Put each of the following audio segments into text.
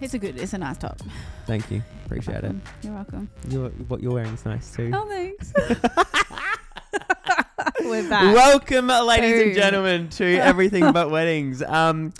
It's a good. It's a nice top. Thank you. Appreciate it. You're welcome. You're, what you're wearing is nice too. Oh, thanks. We're back. Welcome, ladies and gentlemen, to Everything But Weddings. Um,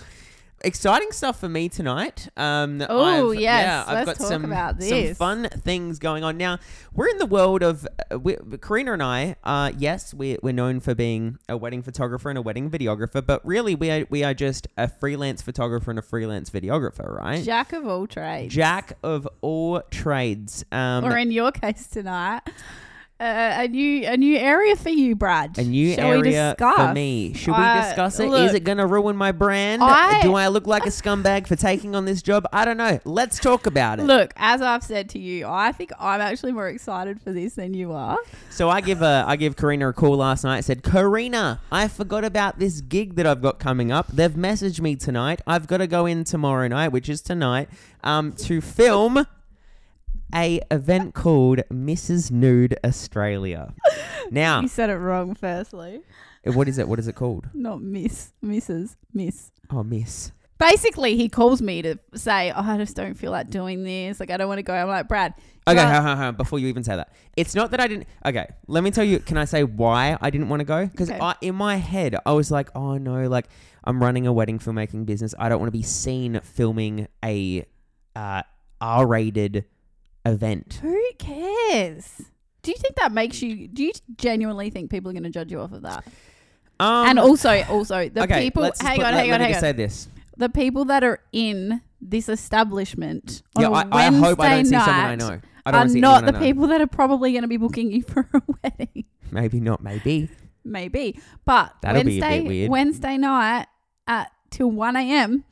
exciting stuff for me tonight. Um, Oh, yes, yeah, I've let's got talk some some fun things going on now. We're in the world of uh, we, Karina and I. Uh, yes, we we're known for being a wedding photographer and a wedding videographer, but really we are we are just a freelance photographer and a freelance videographer, right? Jack of all trades. Jack of all trades. Um, or in your case tonight, uh, a new a new area for you, Brad. A new Shall area for me. Should I- we discuss it? Is look, it going to ruin my brand? I- Do I look like a scumbag for taking on this job? I don't know. Let's talk about it. Look, as I've said to you, I think I'm actually more excited for this than you are. So I give a I give Karina a call last night. I said, Karina, I forgot about this gig that I've got coming up. They've messaged me tonight. I've got to go in tomorrow night, which is tonight, um, to film a event called Mrs. Nude Australia. Now, You said it wrong, firstly. what is it? What is it called? Not Miss, Mrs. Miss. Oh, Miss. Basically, he calls me to say, oh, I just don't feel like doing this. Like, I don't want to go. I'm like, Brad. Okay, well, hold on, hold before you even say that, it's not that I didn't. Okay, let me tell you. Can I say why I didn't want to go? Because Okay. in my head, I was like, oh no, like I'm running a wedding filmmaking business. I don't want to be seen filming a uh, R-rated event. Who cares? Do you think that makes you? Do you genuinely think people are going to judge you off of that? Um, and also, also the okay, people. Hang on, let, hang let on, hang on. say this. The people that are in this establishment on Yeah, a I, I hope I don't see someone I know. I don't are see not the people that are probably going to be booking you for a wedding. Maybe not. Maybe. Maybe, but That'll be a bit Wednesday. Wednesday night at till one a.m.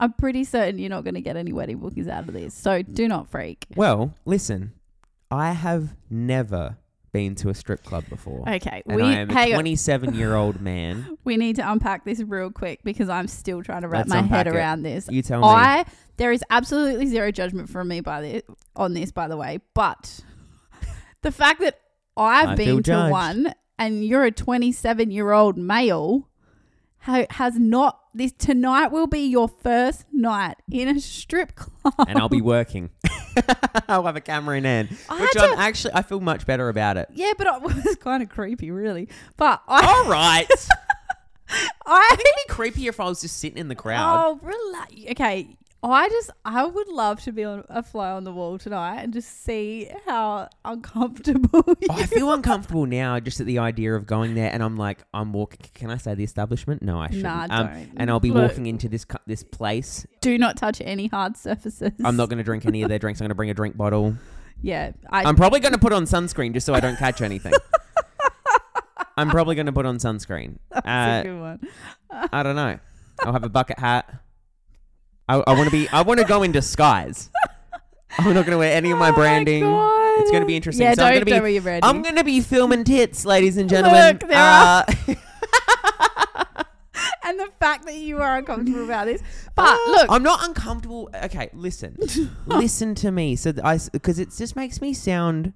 I'm pretty certain you're not going to get any wedding bookings out of this. So do not freak. Well, listen, I have never been to a strip club before. Okay, And we I am a 27 year old man. we need to unpack this real quick because I'm still trying to wrap Let's my head it. around this. You tell me. I there is absolutely zero judgment from me by this on this, by the way. But the fact that I've I been to one and you're a 27 year old male ha- has not. This tonight will be your first night in a strip club. and I'll be working. I'll have a camera in hand, I which I'm to- actually I feel much better about it. yeah, but it was kind of creepy, really. But I, All right, I it'd be creepier if I was just sitting in the crowd. Oh, relax. Okay. I just, I would love to be on a fly on the wall tonight and just see how uncomfortable you Oh, I feel uncomfortable now just at the idea of going there, and I'm like, I'm walking. Can I say the establishment? No, I shouldn't. Nah, Um, don't. and I'll be Look. walking into this cu- this place. do not touch any hard surfaces. I'm not going to drink any of their drinks. I'm going to bring a drink bottle. Yeah. I, I'm probably going to put on sunscreen just so I don't catch anything. I'm probably going to put on sunscreen. that's Uh, a good one. I don't know. I'll have a bucket hat. I, I want to be. I want to go in disguise. I'm not going to wear any of my Oh branding. God. It's gonna be interesting. Yeah, So I'm don't, gonna be- don't wear your branding. I'm going to be filming tits, ladies and gentlemen. Look, there are- Uh, and the fact that you are uncomfortable about this. But look, I'm not uncomfortable. Okay, listen, listen to me. So th- I because it just makes me sound.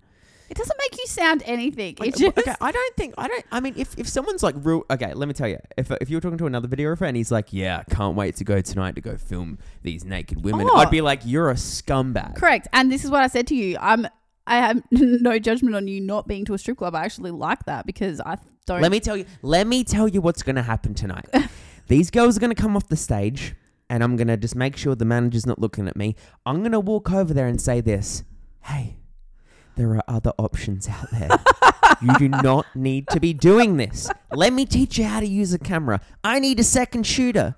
It doesn't make you sound anything. It just, okay, I don't think I don't. I mean, if, if someone's like real, okay, let me tell you. If if you were talking to another videographer and he's like, "Yeah, can't wait to go tonight to go film these naked women," Oh. I'd be like, "You're a scumbag." Correct. And this is what I said to you. I'm I have no judgment on you not being to a strip club. I actually like that because I don't Let me tell you. Let me tell you what's going to happen tonight. These girls are going to come off the stage, and I'm going to just make sure the manager's not looking at me. I'm going to walk over there and say this: Hey, there are other options out there. you do not need to be doing this. Let me teach you how to use a camera. I need a second shooter.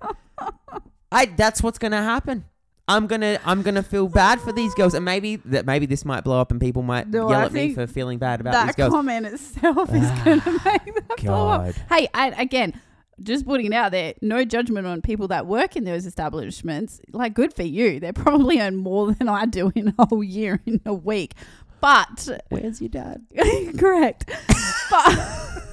I. That's what's going to happen. I'm gonna I'm gonna feel bad for these girls, and maybe that maybe this might blow up, and people might No, yell I at me for feeling bad about these girls. that comment itself is ah, going to make that blow up. Hey, and again, just putting it out there, no judgment on people that work in those establishments. Like, good for you. They probably earn more than I do in a whole year in a week. But Where's your dad? correct. But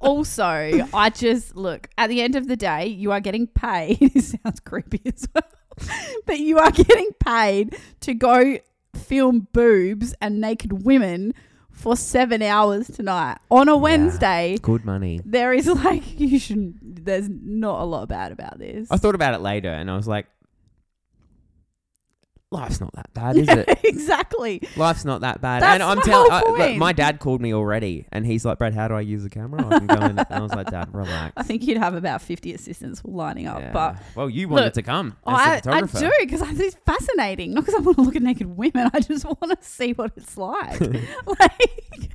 also, I just look at the end of the day, you are getting paid. This sounds creepy as well, but you are getting paid to go film boobs and naked women for seven hours tonight on a Wednesday. Good money. There is like you shouldn't. There's not a lot bad about this. I thought about it later, and I was like, life's not that bad, is it? exactly. Life's not that bad. That's and I'm telling, whole look, point. my dad called me already, and he's like, "Brad, how do I use the camera? I can go in." And I was like, "Dad, relax." I think you'd have about 50 assistants lining up. Yeah. But well, you wanted Look, to come I, I do because I think it's fascinating. Not because I want to look at naked women. I just want to see what it's like. like,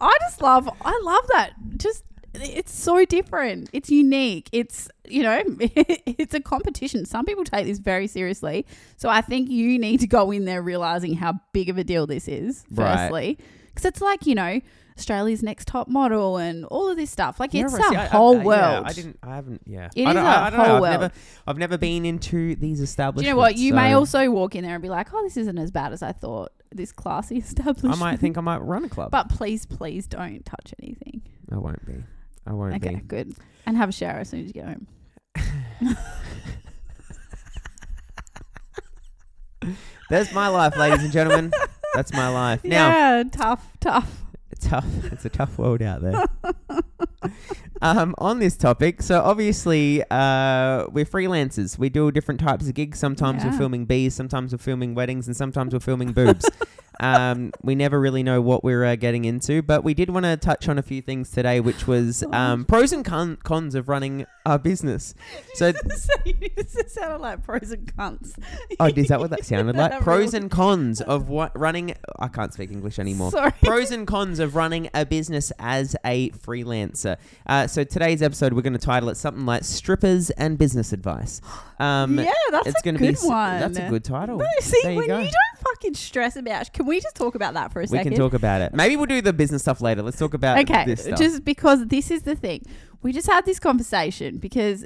I just love, I love that. Just, it's so different. It's unique. It's, you know, it's a competition. Some people take this very seriously. So I think you need to go in there realizing how big of a deal this is, firstly. Because it's like, you know, Australia's next top model and all of this stuff. Like, it's right, see, a I- I- whole I- world. Yeah, I didn't. I haven't. Yeah, It I is don't, a I, I don't know. whole I've world. never. I've never been into these establishments. Do you know what? You may also walk in there and be like, "Oh, this isn't as bad as I thought." This classy establishment. I might think I might run a club. but please, please don't touch anything. I won't be. I won't Okay, be. good. And have a shower as soon as you get home. There's my life, ladies and gentlemen. That's my life. Now, yeah, tough, tough. it's tough. It's a tough world out there. um, on this topic, so obviously, uh, we're freelancers. We do different types of gigs. Sometimes we're filming bees, sometimes we're filming weddings, and sometimes we're filming boobs. um, we never really know what we're uh, getting into, but we did want to touch on a few things today, which was um, pros and con- cons of running our business. So, it sounded like pros and cons. oh, is that what that sounded like? Pros and cons of what running. I can't speak English anymore. Sorry. pros and cons of running a business as a freelancer. Uh, so today's episode, we're going to title it something like "Strippers and Business Advice." Um, yeah, that's it's a gonna good be one. That's a good title. No, see, there you when go. you don't fucking stress about, can we just talk about that for a we second? can talk about it. Maybe we'll do the business stuff later. Let's talk about okay, this stuff. just because this is the thing. We just had this conversation because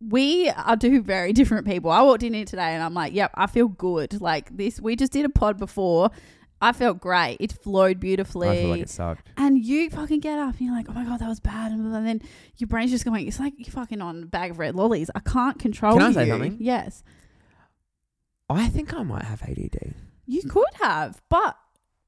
we are two very different people. I walked in here today and I'm like, yep, I feel good. Like this, we just did a pod before. I felt great. It flowed beautifully. I feel like it sucked. and you fucking get up and you're like, oh my God, that was bad. And then your brain's just going, it's like you're fucking on a bag of red lollies. I can't control Can I you. say something? Yes. I think I might have ADD You could have, but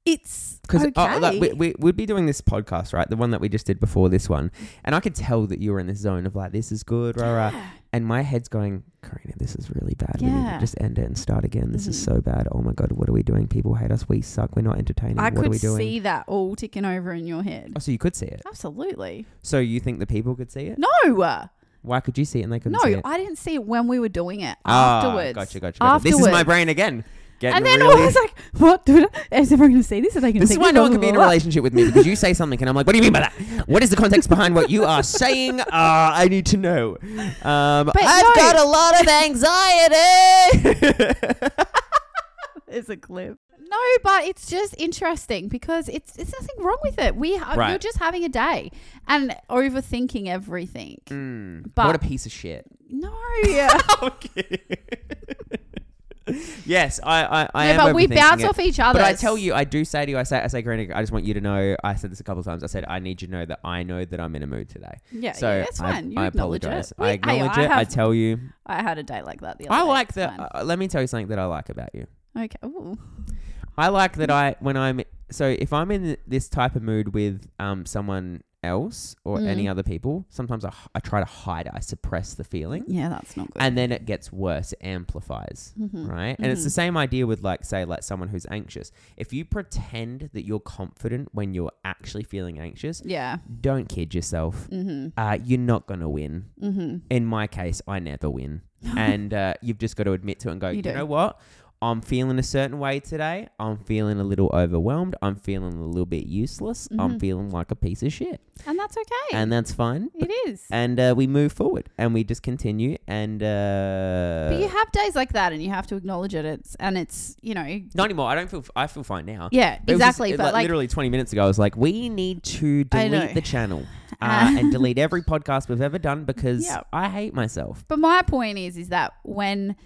it's because okay. like, we, we, we'd be doing this podcast, right? The one that we just did before this one, and I could tell that you were in this zone of like, this is good, rah, rah. And my head's going, Karina, this is really bad. We need to just end it and start again. This is Mhm. so bad. Oh my god, what are we doing? People hate us. We suck. We're not entertaining. I what are could we doing? see that all ticking over in your head. Oh, so you could see it. Absolutely. So you think the people could see it? No. Why could you see it and they couldn't No, see it? I didn't see it when we were doing it. Ah, afterwards. Gotcha, gotcha, gotcha. This is my brain again. Getting And then really. I was like, "What? Dude, is everyone going to see this? Are they going to this is why no one can be in a relationship with me because you say something and I'm like, what do you mean by that? What is the context behind what you are saying? Uh, I need to know. Um, I've no. got a lot of anxiety. blah." It's a clip. No, but it's just interesting because it's it's nothing wrong with it. We ha- Right. you're just having a day and overthinking everything. Mm, But- what a piece of shit. No. okay. yes, I, I, I yeah, am but we bounce it. off each other. But I tell you, I do say to you, I say, I say, Karina, I just want you to know. I said this a couple of times. I said, I need you to know that I know that I'm in a mood today. Yeah, So yeah, I, fine. You I acknowledge apologize. it. I acknowledge I it. I have- tell you, I had a day like that the other I day. like that. Uh, let me tell you something that I like about you. Okay. Ooh. I like that I when I'm so if I'm in this type of mood with um someone else or Mm. any other people, sometimes I, h- I try to hide it. I suppress the feeling, Yeah, that's not good. and then it gets worse. It amplifies. Mhm. right? And it's the Mhm. same idea with like say like someone who's anxious. If you pretend that you're confident when you're actually feeling anxious, Yeah. don't kid yourself. Mm-hmm. Uh, you're not gonna win. Mm-hmm. In my case, I never win, and uh, you've just got to admit to it and go. You You, do. know what? I'm feeling a certain way today. I'm feeling a little overwhelmed. I'm feeling a little bit useless. I'm Mhm. feeling like a piece of shit, And that's okay. and that's fine. it is. And uh, we move forward, and we just continue. And uh, but you have days like that, and you have to acknowledge it. It's and it's you know not anymore. I don't feel. I feel fine now. yeah It was just- exactly. but like literally 20 minutes ago, I was like, we need to delete the channel uh, and delete every podcast we've ever done because Yeah. I hate myself. But my point is, is that when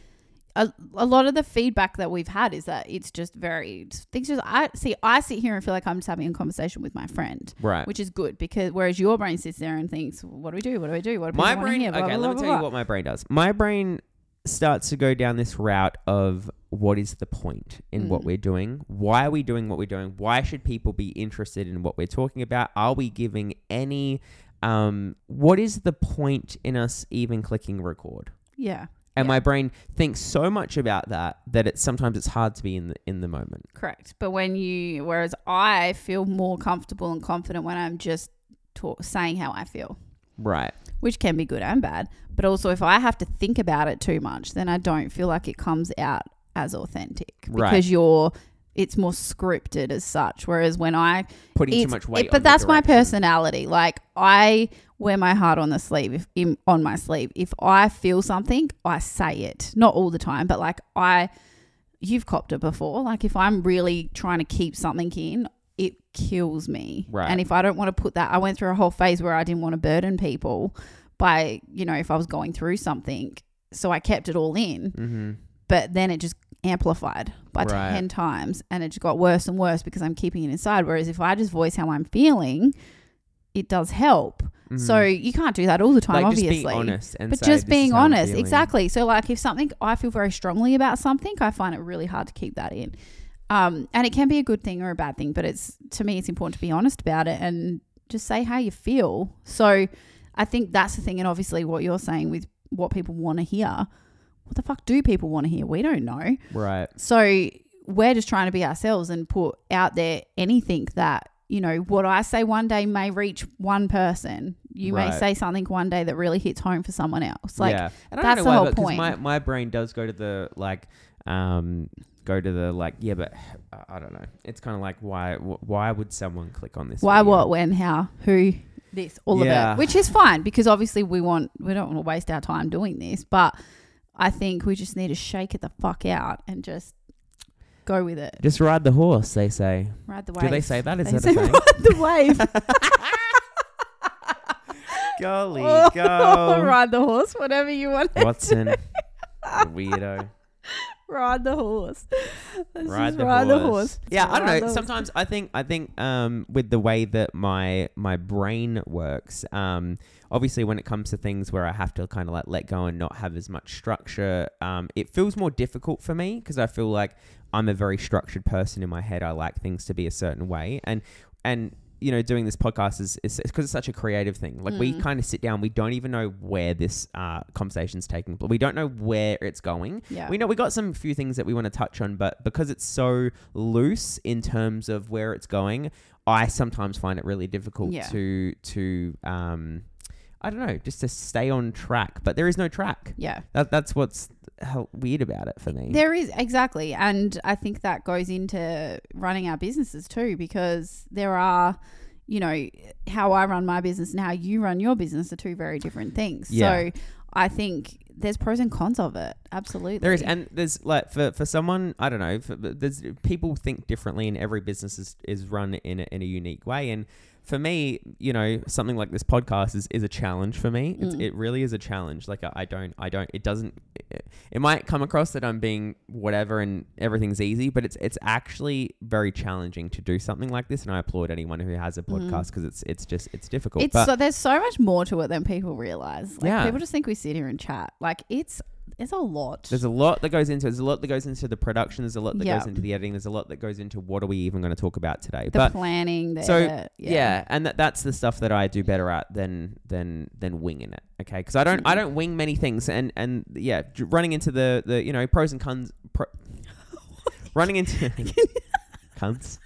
a, a lot of the feedback that we've had is that it's just very things. Just I see, I sit here and feel like I'm just having a conversation with my friend, Right. which is good because whereas your brain sits there and thinks, "What do we do? What do we do? What do my brain. hear? Blah, okay, blah, let me blah, tell blah, you what my brain does. My brain starts to go down this route of what is the point in what Mm. we're doing? Why are we doing what we're doing? Why should people be interested in what we're talking about? Are we giving any? Um, what is the point in us even clicking record? Yeah, and Yeah. my brain thinks so much about that that it's sometimes it's hard to be in the in the moment. Correct. But when you, whereas I feel more comfortable and confident when I'm just talk, saying how I feel, Right. which can be good and bad. But also, if I have to think about it too much, then I don't feel like it comes out as authentic Right. because you're. It's more scripted as such. Whereas when I Putting too much weight. it- but that's my personality. Like I wear my heart on the sleeve, if, in, on my sleeve. If I feel something, I say it. Not all the time, but like I, you've copped it before. Like if I'm really trying to keep something in, it kills me. Right. And if I don't want to put that, I went through a whole phase where I didn't want to burden people by, you know, if I was going through something. So I kept it all in Mm-hmm. but then it just amplified by Right. 10 times and it just got worse and worse because I'm keeping it inside. Whereas if I just voice how I'm feeling, it does help. So you can't do that all the time, like obviously. just being honest and but just being honest, exactly. So, like, if something I feel very strongly about something, I find it really hard to keep that in. Um, and it can be a good thing or a bad thing, but it's to me, it's important to be honest about it and just say how you feel. So, I think that's the thing, and obviously, what you're saying with what people want to hear. What the fuck do people want to hear? We don't know. Right. So we're just trying to be ourselves and put out there anything that, you know, what I say one day may reach one person. You may say something one day that really hits home for someone else. Like, yeah. That's don't know the why, whole point. My my brain does go to the like um go to the like yeah, but I- I don't know. It's kind of like why wh- why would someone click on this? why, video? what, when, how, who, this, all Yeah. of it, which is fine because obviously we want, we don't want to waste our time doing this, but I think we just need to shake it the fuck out and just go with it. Just ride the horse, they say. Ride the wave. Do they say that? Is They that say a ride the wave. Golly, or go. ride the horse, whatever you want. Watson, weirdo. Ride the horse. Let's Ride, just the, ride horse. the horse. Yeah, I don't know. horse. Sometimes I think I think um, with the way that my my brain works, um, obviously when it comes to things where I have to kind of like let go and not have as much structure, um, it feels more difficult for me because I feel like I'm a very structured person in my head. I like things to be a certain way, and and you know, doing this podcast is is because it's such a creative thing. Like we Mm. kind of sit down, we don't even know where this uh, conversation's taking, but we don't know where it's going. Yeah. We know we got some few things that we want to touch on, but because it's so loose in terms of where it's going, I sometimes find it really difficult Yeah. to to um I don't know, just to stay on track. But there is no track. yeah. That that's what's weird about it for me. There is exactly, and I think that goes into running our businesses too, because there are, you know, how I run my business and how you run your business are two very different things. Yeah. So I think there's pros and cons of it. Absolutely, There is, and there's like for, for someone I don't know. For, there's people think differently, and every business is, is run in a, in a unique way. And for me, you know, something like this podcast is, is a challenge for me. It's, Mm. it really is a challenge. Like I, I don't, I don't. It doesn't. It, it might come across that I'm being whatever and everything's easy, but it's it's actually very challenging to do something like this. And I applaud anyone who has a Mm. podcast because it's it's just it's difficult. it's but so, there's so much more to it than people realize. Like Yeah. people just think we sit here and chat. Like it's it's a lot. There's a lot that goes into it. There's a lot that goes into the production. There's a lot that Yeah. goes into the editing. There's a lot that goes into what are we even going to talk about today. the but planning. The so, edit, yeah. and that, that's the stuff that I do better at than than than winging it. Okay, because I don't I mm-hmm. don't wing many things, and and yeah, running into the the you know pros and cons. Pro, running into cons.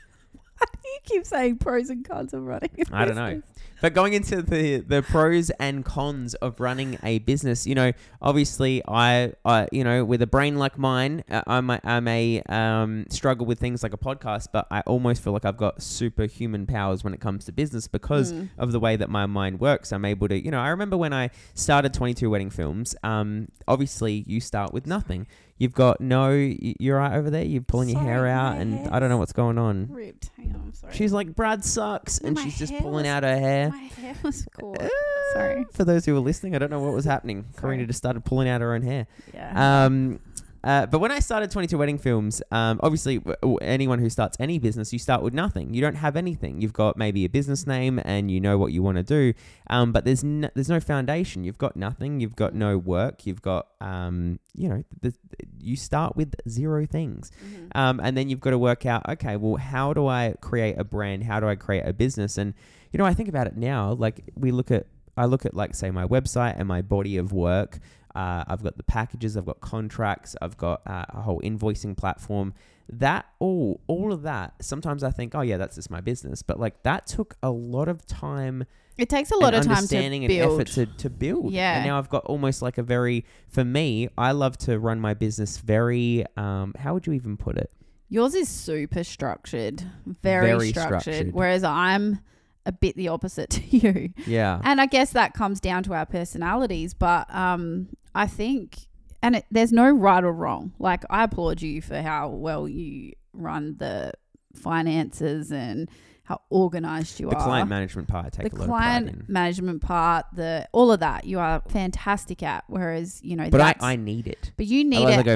you keep saying pros and cons of running. a business. I don't know. But going into the the pros and cons of running a business, you know, obviously I, I you know, with a brain like mine, I'm a, I'm a um, struggle with things like a podcast, but I almost feel like I've got superhuman powers when it comes to business because Mm. of the way that my mind works. I'm able to, you know, I remember when I started 22 Wedding Films. Um, obviously you start with nothing. You've got no, you're right over there. You're pulling your hair out, and I don't know what's going on. Ripped. Hang on, sorry. She's like, Brad sucks, and my she's just hair pulling was- out her hair. My hair was caught. Uh, Sorry. For those who were listening, I don't know what was happening. Sorry. Karina just started pulling out her own hair. Yeah. Um, uh, but when I started 22 Wedding Films, um, obviously, w- anyone who starts any business, you start with nothing. You don't have anything. You've got maybe a business name and you know what you want to do, um, but there's no, there's no foundation. You've got nothing. You've got no work. You've got, um, you know, the, you start with zero things. Mhm. Um, and then you've got to work out, okay, well, how do I create a brand? How do I create a business? And, you know, I think about it now, like we look at, I look at like, say, my website and my body of work. Uh, I've got the packages. I've got contracts. I've got uh, a whole invoicing platform. That all, all of that. Sometimes I think, oh yeah, that's just my business. But like that took a lot of time It takes a lot of time to and build. effort to, to build. Yeah. And now I've got almost like a very, for me, I love to run my business very, um, how would you even put it? Yours is super structured, very, Very structured, structured. whereas I'm a bit the opposite to you. Yeah. And I guess that comes down to our personalities, but um, I think, and it, there's no right or wrong. Like I applaud you for how well you run the finances and how organized you the are. The client management part I take the a lot client of pride in. management part, the all of that, you are fantastic at. Whereas you know, But I, I need it. but you need it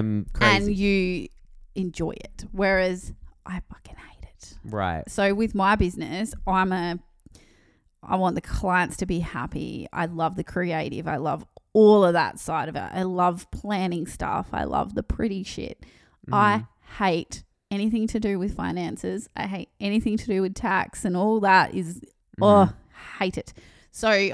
and you enjoy it. Whereas I fucking hate it. right. So with my business, I'm a I want the clients to be happy. I love the creative. I love all of that side of it. I love planning stuff. I love the pretty shit. Mm. I hate anything to do with finances. I hate anything to do with tax and all that is Mhm. oh, hate it. So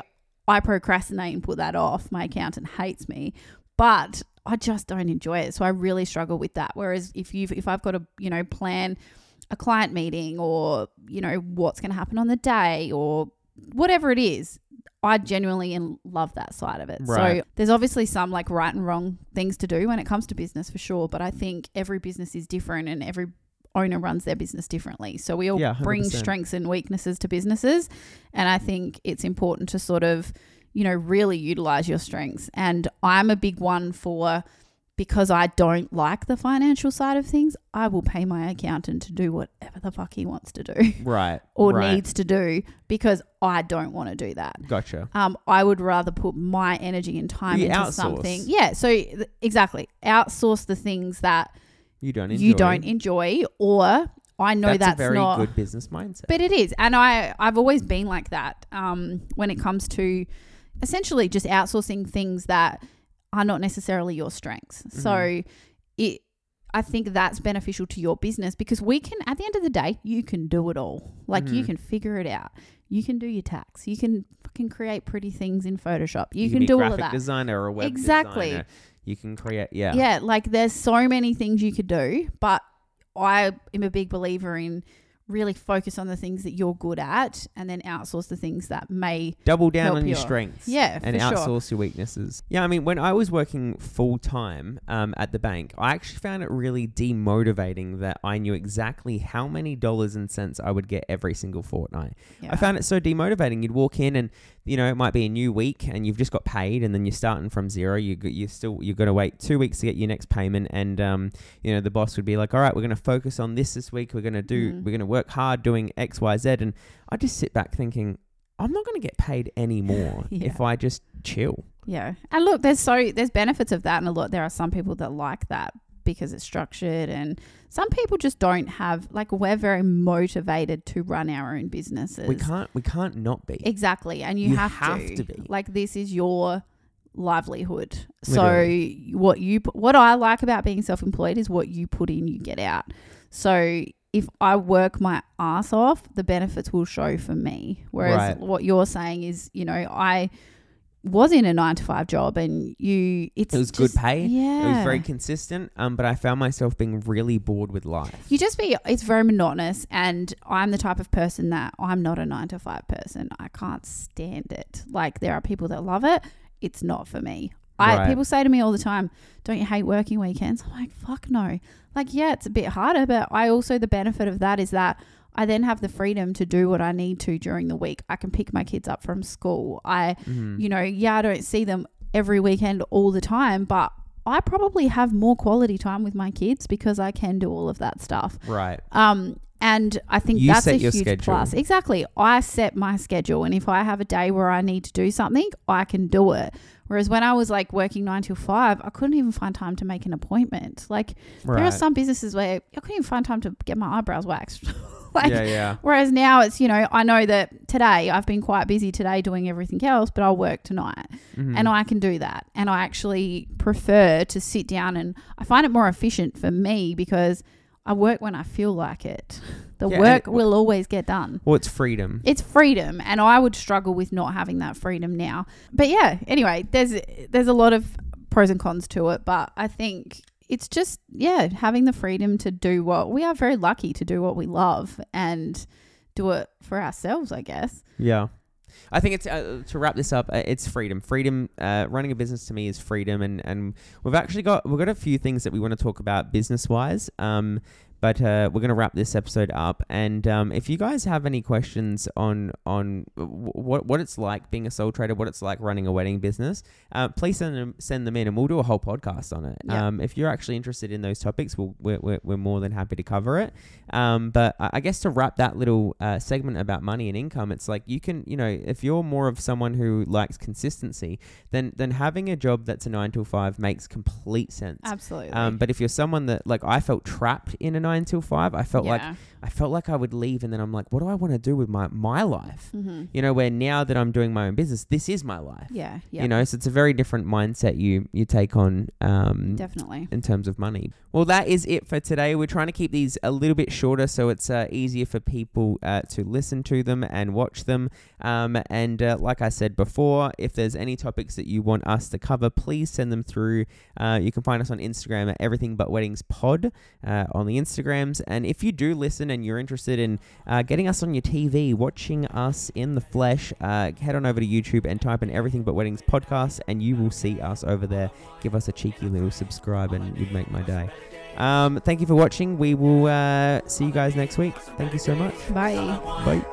I procrastinate and put that off. My accountant hates me, but I just don't enjoy it. So I really struggle with that. Whereas if you if I've got to, you know, plan a client meeting or, you know, what's going to happen on the day or whatever it is, I genuinely love that side of it. So there's obviously some like right and wrong things to do when it comes to business for sure, but I think every business is different and every owner runs their business differently. So we all Yeah, bring strengths and weaknesses to businesses, and I think it's important to sort of, you know, really utilize your strengths. And I'm a big one for because I don't like the financial side of things, I will pay my accountant to do whatever the fuck he wants to do Right. or right. needs to do because I don't want to do that. Gotcha. Um, I would rather put my energy and time You into outsource. something. Yeah, so th- exactly, outsource the things that You don't enjoy. you don't enjoy, or I know that's, that's, a very not. good business mindset. But it is, and I I've always been like that. Um, when it comes to essentially just outsourcing things that are not necessarily your strengths. Mm-hmm. So it. I think that's beneficial to your business because we can, at the end of the day, you can do it all. Like you Mhm. can figure it out. You can do your tax. You can fucking create pretty things in Photoshop. You, can, be do all graphic of that. designer or a web Exactly. designer. You can create. Yeah. Yeah, like there's so many things you could do, but I am a big believer in really focus on the things that you're good at and then outsource the things that may Double down on your your- strengths. Yeah, and for sure. outsource your weaknesses. Yeah, I mean, when I was working full time um, at the bank, I actually found it really demotivating that I knew exactly how many dollars and cents I would get every single fortnight. yeah. I found it so demotivating. You'd walk in and you know it might be a new week and you've just got paid and then you're starting from zero. You g- you still you're going to wait two weeks to get your next payment and um you know the boss would be like, all right, we're going to focus on this this week. We're going to do Mhm. we're going to work hard doing X Y Z and I just sit back thinking. I'm not going to get paid anymore Yeah. if I just chill. Yeah. And look, there's so there's benefits of that and a lot there are some people that like that because it's structured and some people just don't have like we're very motivated to run our own businesses. We can't we can't not be. Exactly. And you, You have, have to. to be. Like this is your livelihood. Literally. So what you what I like about being self-employed is what you put in you get out. So if I work my ass off, the benefits will show for me. Whereas Right. what you're saying is, you know, I was in a 9 to 5 job and you it's It was just- good pay. Yeah. It was very consistent, um, but I found myself being really bored with life. you just be it's very monotonous and i'm the type of person that i'm not a nine to five person i can't stand it like there are people that love it it's not for me I, Right. people say to me all the time don't you hate working weekends i'm like fuck no like yeah it's a bit harder but i also the benefit of that is that i then have the freedom to do what i need to during the week i can pick my kids up from school i Mhm. you know yeah i don't see them every weekend all the time but I probably have more quality time with my kids because I can do all of that stuff. Right. Um, and I think You that's set a your huge schedule. plus. Exactly. I set my schedule, and if I have a day where I need to do something, I can do it. Whereas when I was like working nine till five, I couldn't even find time to make an appointment. Like there are some businesses where I couldn't even find time to get my eyebrows waxed. like yeah, yeah. Whereas now it's, you know, I know that today I've been quite busy today doing everything else, but I'll work tonight Mhm. and I can do that. And I actually prefer to sit down and I find it more efficient for me because I work when I feel like it. The Yeah, work it- will always get done. well, it's freedom. It's freedom, and I would struggle with not having that freedom now. But yeah, anyway, there's there's a lot of pros and cons to it, but I think it's just yeah, having the freedom to do what we are very lucky to do what we love and do it for ourselves, I guess. Yeah. I think it's uh, to wrap this up. Uh, it's freedom. Freedom. Uh, running a business to me is freedom, and and we've actually got we've got a few things that we want to talk about business wise. Um, but uh, we're going to wrap this episode up. And um, if you guys have any questions on on what what it's like being a sole trader, what it's like running a wedding business, uh, please send them send them in, and we'll do a whole podcast on it. Yeah. Um, if you're actually interested in those topics, we'll, we're, we're, we're more than happy to cover it. Um, but I I guess to wrap that little uh, segment about money and income, it's like you can, you know, if you're more of someone who likes consistency, then then having a job that's a nine to five makes complete sense. Absolutely. Um, but if you're someone that like I felt trapped in a nine till five, I felt like yeah. I felt like I would leave, and then I'm like, what do I want to do with my my life? mm-hmm. You know, where now that I'm doing my own business, this is my life. yeah, yeah, You know, so it's a very different mindset you you take on um, definitely. in terms of money. Well, that is it for today. We're trying to keep these a little bit shorter so it's uh, easier for people uh, to listen to them and watch them. Um, and uh, like I said before, if there's any topics that you want us to cover, please send them through. Uh, you can find us on Instagram at Everything But Weddings Pod uh, on the Instagrams. And if you do listen and you're interested in uh, getting us on your TV, watching us in the flesh, uh, head on over to YouTube and type in Everything But Weddings Podcast, and you will see us over there. Give us a cheeky little subscribe, and you'd make my day. Um, thank you for watching. We will uh, see you guys next week. Thank you so much. Bye. Bye.